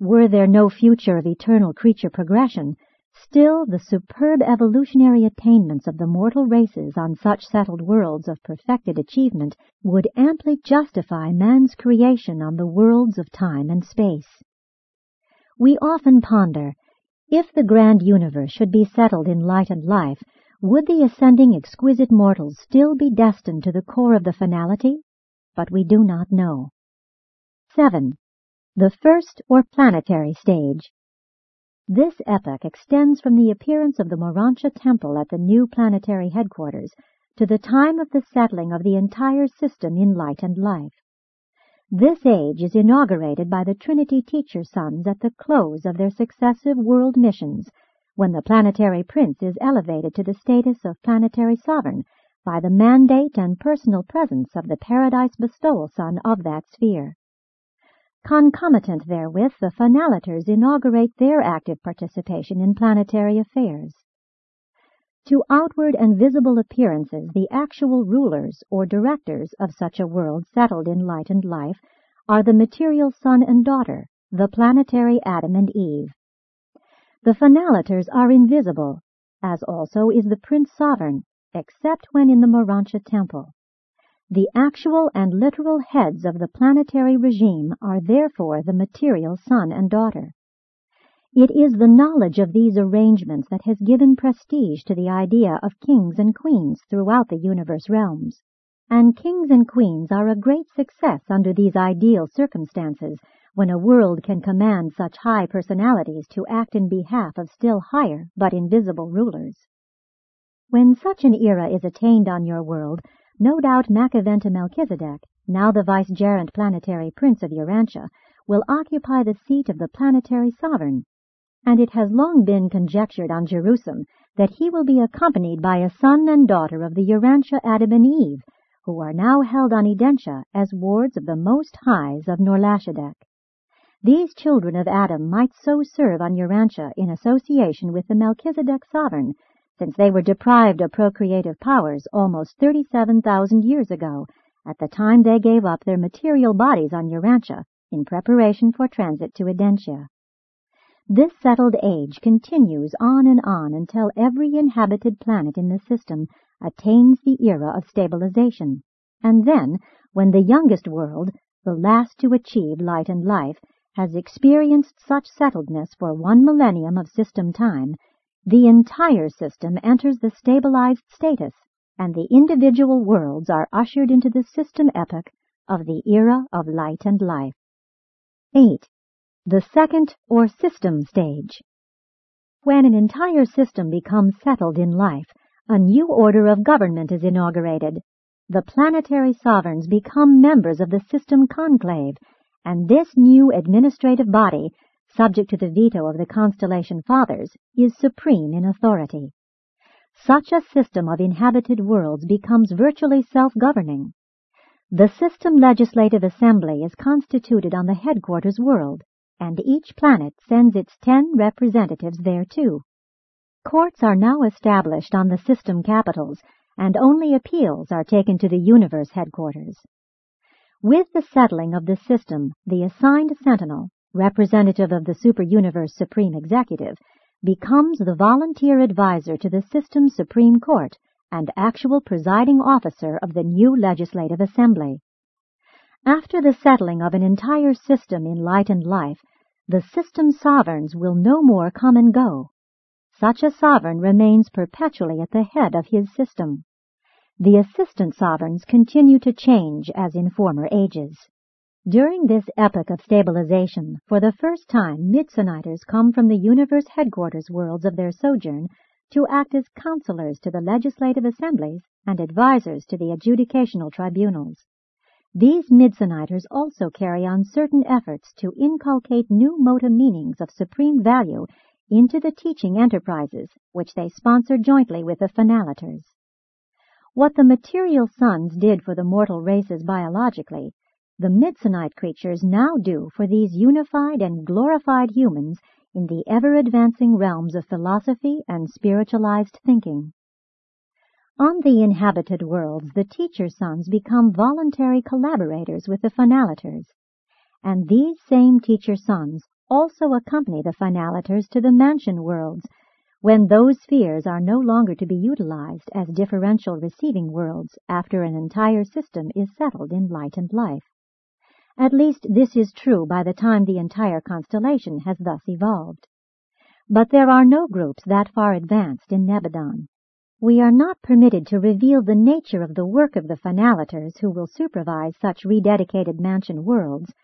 Were there no future of eternal creature progression, still the superb evolutionary attainments of the mortal races on such settled worlds of perfected achievement would amply justify man's creation on the worlds of time and space. We often ponder if the grand universe should be settled in light and life, would the ascending exquisite mortals still be destined to the corps of the finality? But we do not know. 7. The first or planetary stage. This epoch extends from the appearance of the Morontia temple at the new planetary headquarters to the time of the settling of the entire system in light and life. This age is inaugurated by the Trinity teacher sons at the close of their successive world missions, when the planetary prince is elevated to the status of planetary sovereign by the mandate and personal presence of the paradise bestowal son of that sphere. Concomitant therewith, the finaliters inaugurate their active participation in planetary affairs. To outward and visible appearances the actual rulers or directors of such a world settled in light and life are the material son and daughter, the planetary Adam and Eve. The finaliters are invisible, as also is the prince sovereign, except when in the Morontia temple. The actual and literal heads of the planetary regime are therefore the material son and daughter. It is the knowledge of these arrangements that has given prestige to the idea of kings and queens throughout the universe realms. and kings and queens are a great success under these ideal circumstances when a world can command such high personalities to act in behalf of still higher but invisible rulers. When such an era is attained on your world, no doubt Machiventa Melchizedek, now the vicegerent planetary prince of Urantia, will occupy the seat of the planetary sovereign, and it has long been conjectured on Jerusem that he will be accompanied by a son and daughter of the Urantia Adam and Eve, who are now held on Edentia as wards of the Most Highs of Norlatiadek. These children of Adam might so serve on Urantia in association with the Melchizedek sovereign, since they were deprived of procreative powers almost 37,000 years ago, at the time they gave up their material bodies on Urantia in preparation for transit to Edentia. This settled age continues on and on until every inhabited planet in the system attains the era of stabilization, and then, when the youngest world, the last to achieve light and life, has experienced such settledness for one millennium of system time, the entire system enters the stabilized status, and the individual worlds are ushered into the system epoch of the era of light and life. 8. The second or system stage. When an entire system becomes settled in life, a new order of government is inaugurated. The planetary sovereigns become members of the system conclave, and this new administrative body, subject to the veto of the constellation fathers, is supreme in authority. Such a system of inhabited worlds becomes virtually self-governing. The system legislative assembly is constituted on the headquarters world, and each planet sends its ten representatives there too. Courts are now established on the system capitals, and only appeals are taken to the universe headquarters. With the settling of the system, the assigned sentinel, representative of the super-universe supreme executive, becomes the volunteer advisor to the system's Supreme Court and actual presiding officer of the new legislative assembly. After the settling of an entire system in light and life, the system sovereigns will no more come and go. Such a sovereign remains perpetually at the head of his system. The assistant sovereigns continue to change as in former ages. During this epoch of stabilization, for the first time Midsoniters come from the universe headquarters worlds of their sojourn to act as counselors to the legislative assemblies and advisors to the adjudicational tribunals. These Midsoniters also carry on certain efforts to inculcate new mota meanings of supreme value into the teaching enterprises which they sponsor jointly with the Finaliters. What the material sons did for the mortal races biologically, the Midsonite creatures now do for these unified and glorified humans in the ever-advancing realms of philosophy and spiritualized thinking. On the inhabited worlds, the teacher sons become voluntary collaborators with the finaliters, and these same teacher sons also accompany the finaliters to the mansion worlds, when those spheres are no longer to be utilized as differential receiving worlds after an entire system is settled in light and life. At least this is true by the time the entire constellation has thus evolved. But there are no groups that far advanced in Nebadon. We are not permitted to reveal the nature of the work of the finaliters who will supervise such rededicated mansion worlds,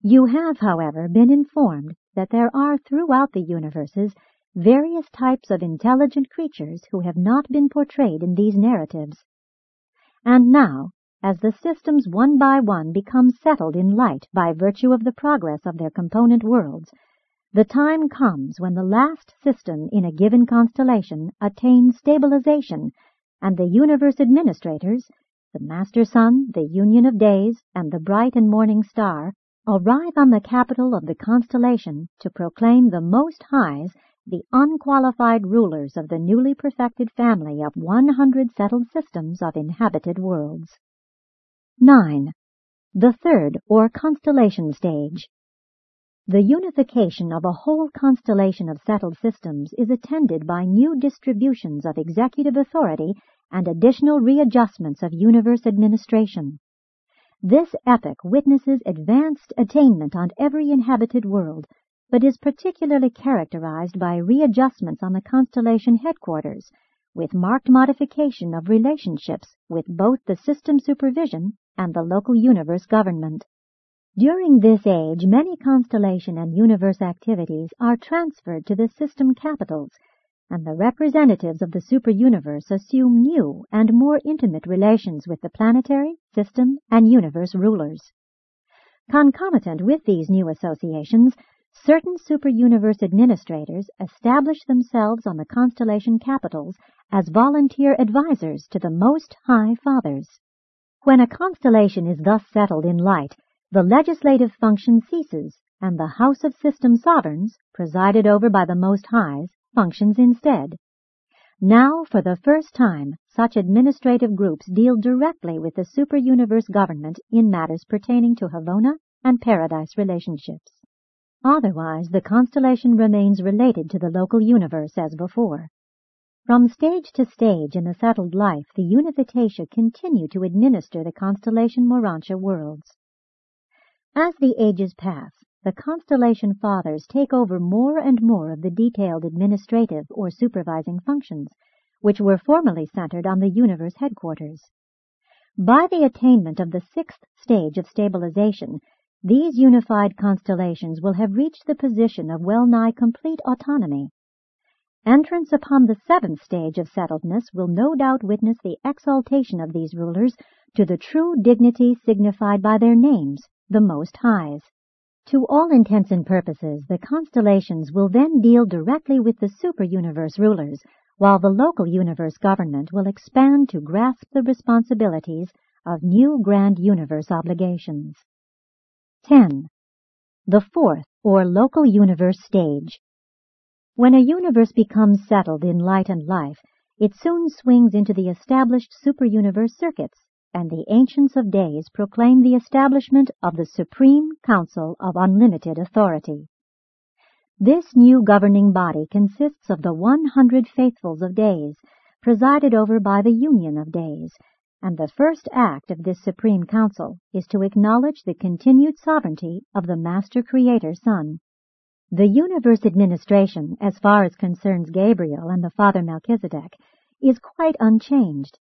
you have, however, been informed that there are throughout the universes various types of intelligent creatures who have not been portrayed in these narratives. And now, as the systems one by one become settled in light by virtue of the progress of their component worlds, the time comes when the last system in a given constellation attains stabilization, and the universe administrators, the Master Son, the Union of Days, and the Bright and Morning Star, arrive on the capital of the constellation to proclaim the Most Highs the unqualified rulers of the newly perfected family of 100 settled systems of inhabited worlds. 9. The third or constellation stage. The unification of a whole constellation of settled systems is attended by new distributions of executive authority and additional readjustments of universe administration. This epoch witnesses advanced attainment on every inhabited world, but is particularly characterized by readjustments on the constellation headquarters, with marked modification of relationships with both the system supervision and the local universe government. During this age, many constellation and universe activities are transferred to the system capitals, and the representatives of the super-universe assume new and more intimate relations with the planetary, system, and universe rulers. Concomitant with these new associations, certain super-universe administrators establish themselves on the constellation capitals as volunteer advisors to the Most High Fathers. When a constellation is thus settled in light, the legislative function ceases, and the House of System Sovereigns, presided over by the Most Highs, functions instead. Now, for the first time, such administrative groups deal directly with the super-universe government in matters pertaining to Havona and Paradise relationships. Otherwise, the constellation remains related to the local universe as before. From stage to stage in the settled life, the univitatia continue to administer the constellation Morontia worlds. As the ages pass, the constellation fathers take over more and more of the detailed administrative or supervising functions, which were formerly centered on the universe headquarters. By the attainment of the sixth stage of stabilization, these unified constellations will have reached the position of well nigh complete autonomy. Entrance upon the seventh stage of settledness will no doubt witness the exaltation of these rulers to the true dignity signified by their names, the Most Highs. To all intents and purposes, the constellations will then deal directly with the super-universe rulers, while the local universe government will expand to grasp the responsibilities of new grand universe obligations. 10. The fourth, or local universe stage. When a universe becomes settled in light and life, it soon swings into the established super-universe circuits, and the Ancients of Days proclaim the establishment of the Supreme Council of Unlimited Authority. This new governing body consists of the 100 Faithfuls of Days, presided over by the Union of Days, and the first act of this Supreme Council is to acknowledge the continued sovereignty of the Master Creator Son. The universe administration, as far as concerns Gabriel and the Father Melchizedek, is quite unchanged.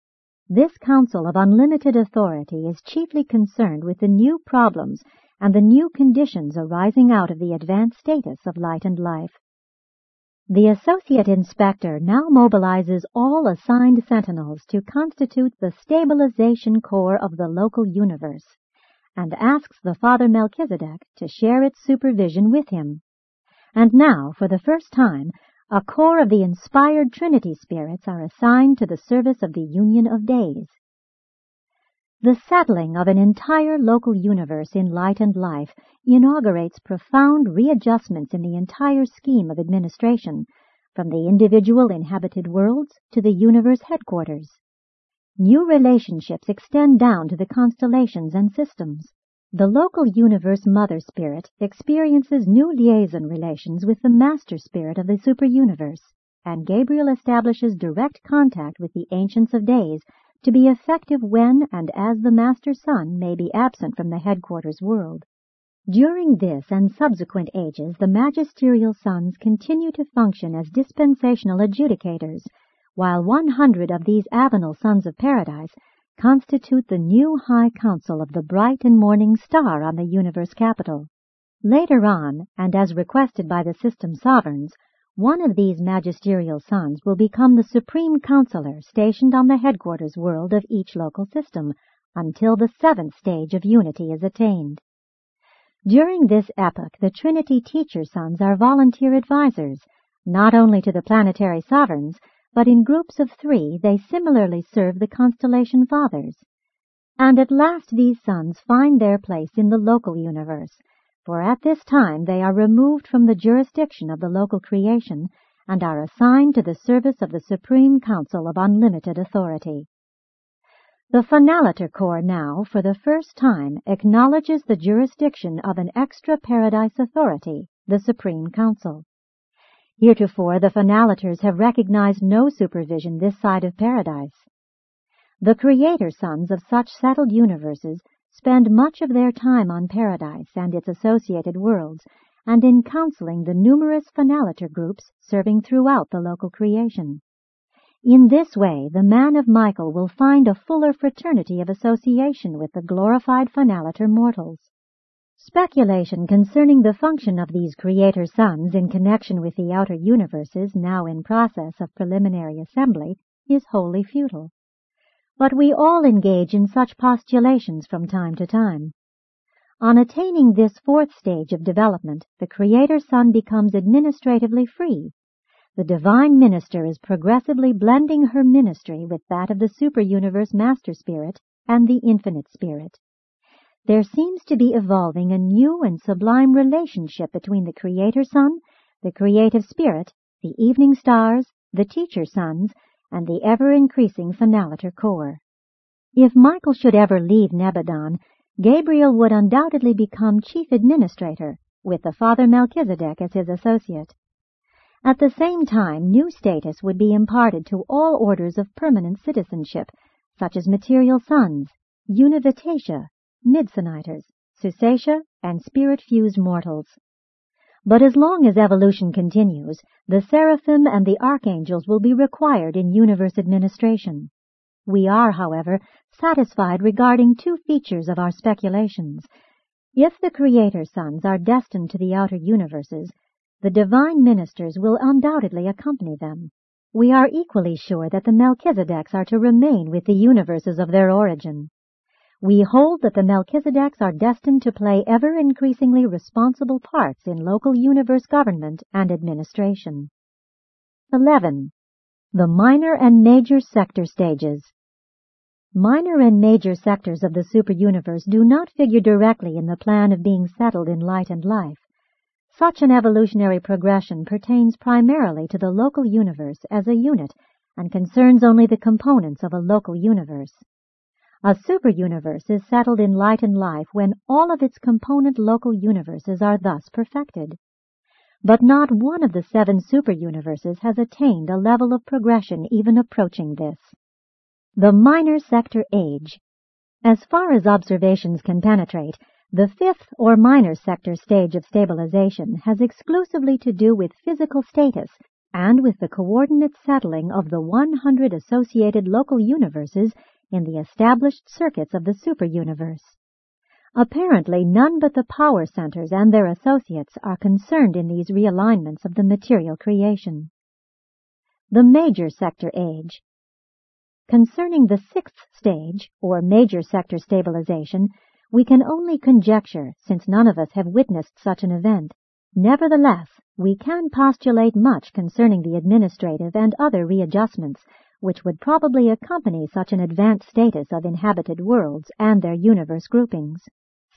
This council of unlimited authority is chiefly concerned with the new problems and the new conditions arising out of the advanced status of light and life. The Associate Inspector now mobilizes all assigned sentinels to constitute the stabilization corps of the local universe, and asks the Father Melchizedek to share its supervision with him. And now, for the first time, a corps of the inspired Trinity spirits are assigned to the service of the Union of Days. The settling of an entire local universe in light and life inaugurates profound readjustments in the entire scheme of administration, from the individual inhabited worlds to the universe headquarters. New relationships extend down to the constellations and systems. The local universe mother spirit experiences new liaison relations with the master spirit of the super-universe, and Gabriel establishes direct contact with the Ancients of Days to be effective when and as the Master Son may be absent from the headquarters world. During this and subsequent ages, the magisterial sons continue to function as dispensational adjudicators, while 100 of these Avonal sons of paradise constitute the new High Council of the bright and morning star on the universe capital. Later on, and as requested by the system sovereigns, one of these magisterial sons will become the supreme counselor stationed on the headquarters world of each local system until the seventh stage of unity is attained. During this epoch, the Trinity teacher sons are volunteer advisors, not only to the planetary sovereigns, but in groups of three they similarly serve the constellation fathers. And at last these sons find their place in the local universe, for at this time they are removed from the jurisdiction of the local creation and are assigned to the service of the Supreme Council of Unlimited Authority. The Finaliter Corps now, for the first time, acknowledges the jurisdiction of an extra paradise authority, the Supreme Council. Heretofore the finaliters have recognized no supervision this side of paradise. The creator sons of such settled universes spend much of their time on paradise and its associated worlds and in counseling the numerous finaliter groups serving throughout the local creation. In this way, the man of Michael will find a fuller fraternity of association with the glorified finaliter mortals. Speculation concerning the function of these creator sons in connection with the outer universes now in process of preliminary assembly is wholly futile. But we all engage in such postulations from time to time. On attaining this fourth stage of development, the Creator Son becomes administratively free. The Divine Minister is progressively blending her ministry with that of the Super-Universe Master Spirit and the Infinite Spirit. There seems to be evolving a new and sublime relationship between the Creator Son, the Creative Spirit, the Evening Stars, the Teacher Sons, and the ever-increasing Finaliter Corps. If Michael should ever leave Nebadon, Gabriel would undoubtedly become chief administrator, with the Father Melchizedek as his associate. At the same time, new status would be imparted to all orders of permanent citizenship, such as material sons, univitatia, midsoniters, susatia, and spirit-fused mortals. But as long as evolution continues, the seraphim and the archangels will be required in universe administration. We are, however, satisfied regarding two features of our speculations. If the Creator sons are destined to the outer universes, the divine ministers will undoubtedly accompany them. We are equally sure that the Melchizedeks are to remain with the universes of their origin. We hold that the Melchizedeks are destined to play ever increasingly responsible parts in local universe government and administration. 11. The minor and major sector stages. Minor and major sectors of the super-universe do not figure directly in the plan of being settled in light and life. Such an evolutionary progression pertains primarily to the local universe as a unit and concerns only the components of a local universe. A super-universe is settled in light and life when all of its component local universes are thus perfected. But not one of the seven super-universes has attained a level of progression even approaching this. The minor sector age. As far as observations can penetrate, the fifth or minor sector stage of stabilization has exclusively to do with physical status and with the coordinate settling of the 100 associated local universes in the established circuits of the super-universe. Apparently, none but the power centers and their associates are concerned in these realignments of the material creation. The major sector age. Concerning the sixth stage, or major sector stabilization, we can only conjecture since none of us have witnessed such an event. Nevertheless, we can postulate much concerning the administrative and other readjustments which would probably accompany such an advanced status of inhabited worlds and their universe groupings.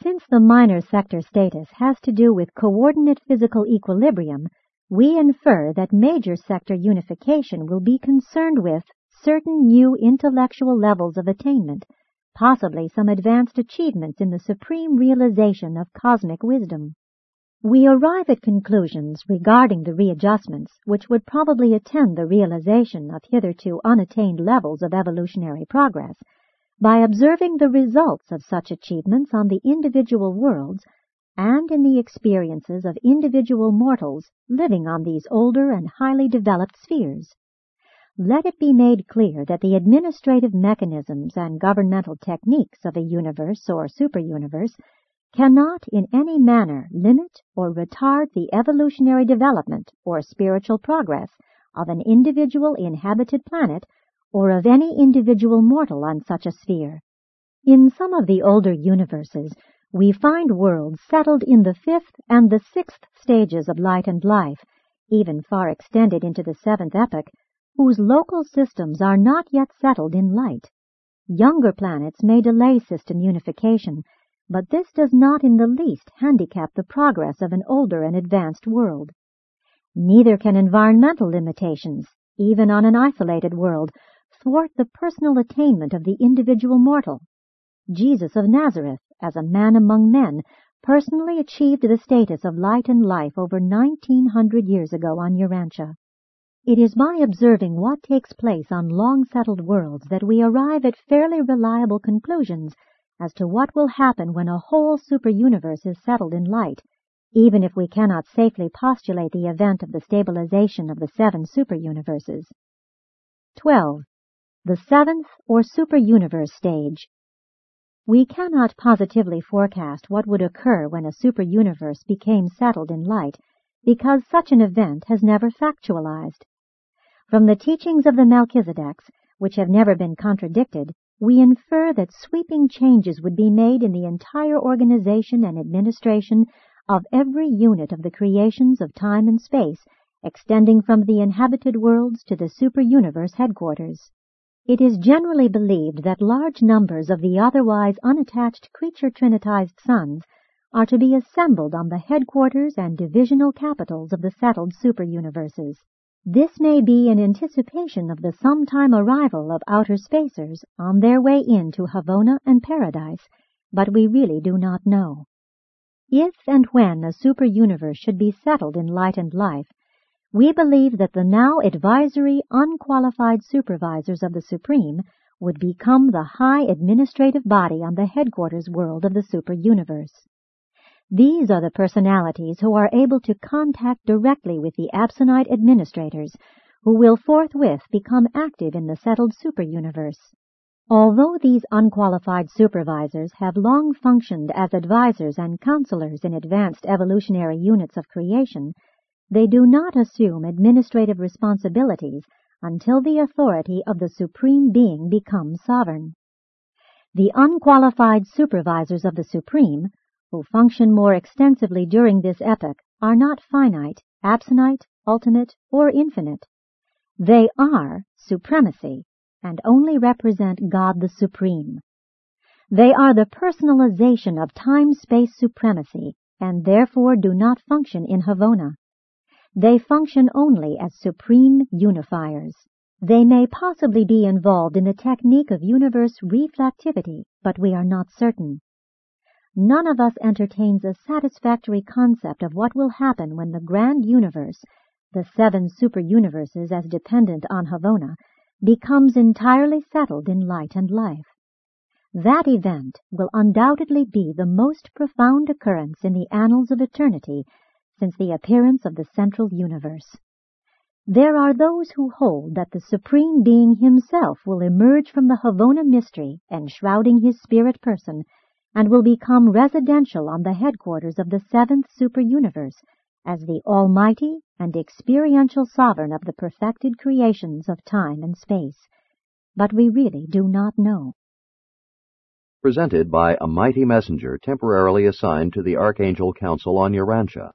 Since the minor sector status has to do with coordinate physical equilibrium, we infer that major sector unification will be concerned with certain new intellectual levels of attainment, possibly some advanced achievements in the supreme realization of cosmic wisdom. We arrive at conclusions regarding the readjustments which would probably attend the realization of hitherto unattained levels of evolutionary progress by observing the results of such achievements on the individual worlds and in the experiences of individual mortals living on these older and highly developed spheres. Let it be made clear that the administrative mechanisms and governmental techniques of a universe or superuniverse cannot in any manner limit or retard the evolutionary development or spiritual progress of an individual inhabited planet or of any individual mortal on such a sphere. In some of the older universes, we find worlds settled in the fifth and the sixth stages of light and life, even far extended into the seventh epoch, whose local systems are not yet settled in light. Younger planets may delay system unification but this does not in the least handicap the progress of an older and advanced world. Neither can environmental limitations, even on an isolated world, thwart the personal attainment of the individual mortal. Jesus of Nazareth, as a man among men, personally achieved the status of light and life over 1900 years ago on Urantia. It is by observing what takes place on long settled worlds that we arrive at fairly reliable conclusions as to what will happen when a whole super-universe is settled in light, even if we cannot safely postulate the event of the stabilization of the seven super-universes. 12. The seventh or superuniverse stage. We cannot positively forecast what would occur when a superuniverse became settled in light because such an event has never factualized. From the teachings of the Melchizedeks, which have never been contradicted, we infer that sweeping changes would be made in the entire organization and administration of every unit of the creations of time and space, extending from the inhabited worlds to the superuniverse headquarters. It is generally believed that large numbers of the otherwise unattached creature trinitized sons are to be assembled on the headquarters and divisional capitals of the settled superuniverses. This may be in anticipation of the sometime arrival of outer spacers on their way into Havona and Paradise, but we really do not know. If and when a superuniverse should be settled in light and life, we believe that the now advisory, unqualified supervisors of the Supreme would become the high administrative body on the headquarters world of the superuniverse. These are the personalities who are able to contact directly with the Absonite administrators, who will forthwith become active in the settled superuniverse. Although these unqualified supervisors have long functioned as advisors and counselors in advanced evolutionary units of creation, they do not assume administrative responsibilities until the authority of the Supreme Being becomes sovereign. The unqualified supervisors of the Supreme who function more extensively during this epoch are not finite, absonite, ultimate, or infinite. They are supremacy and only represent God the Supreme. They are the personalization of time-space supremacy and therefore do not function in Havona. They function only as supreme unifiers. They may possibly be involved in the technique of universe reflectivity, but we are not certain none of us entertains a satisfactory concept of what will happen when the grand universe, the seven super-universes as dependent on Havona, becomes entirely settled in light and life. That event will undoubtedly be the most profound occurrence in the annals of eternity since the appearance of the central universe. There are those who hold that the Supreme Being himself will emerge from the Havona mystery enshrouding his spirit person and will become residential on the headquarters of the seventh superuniverse as the almighty and experiential sovereign of the perfected creations of time and space. But we really do not know. Presented by a mighty messenger temporarily assigned to the Archangel Council on Urantia.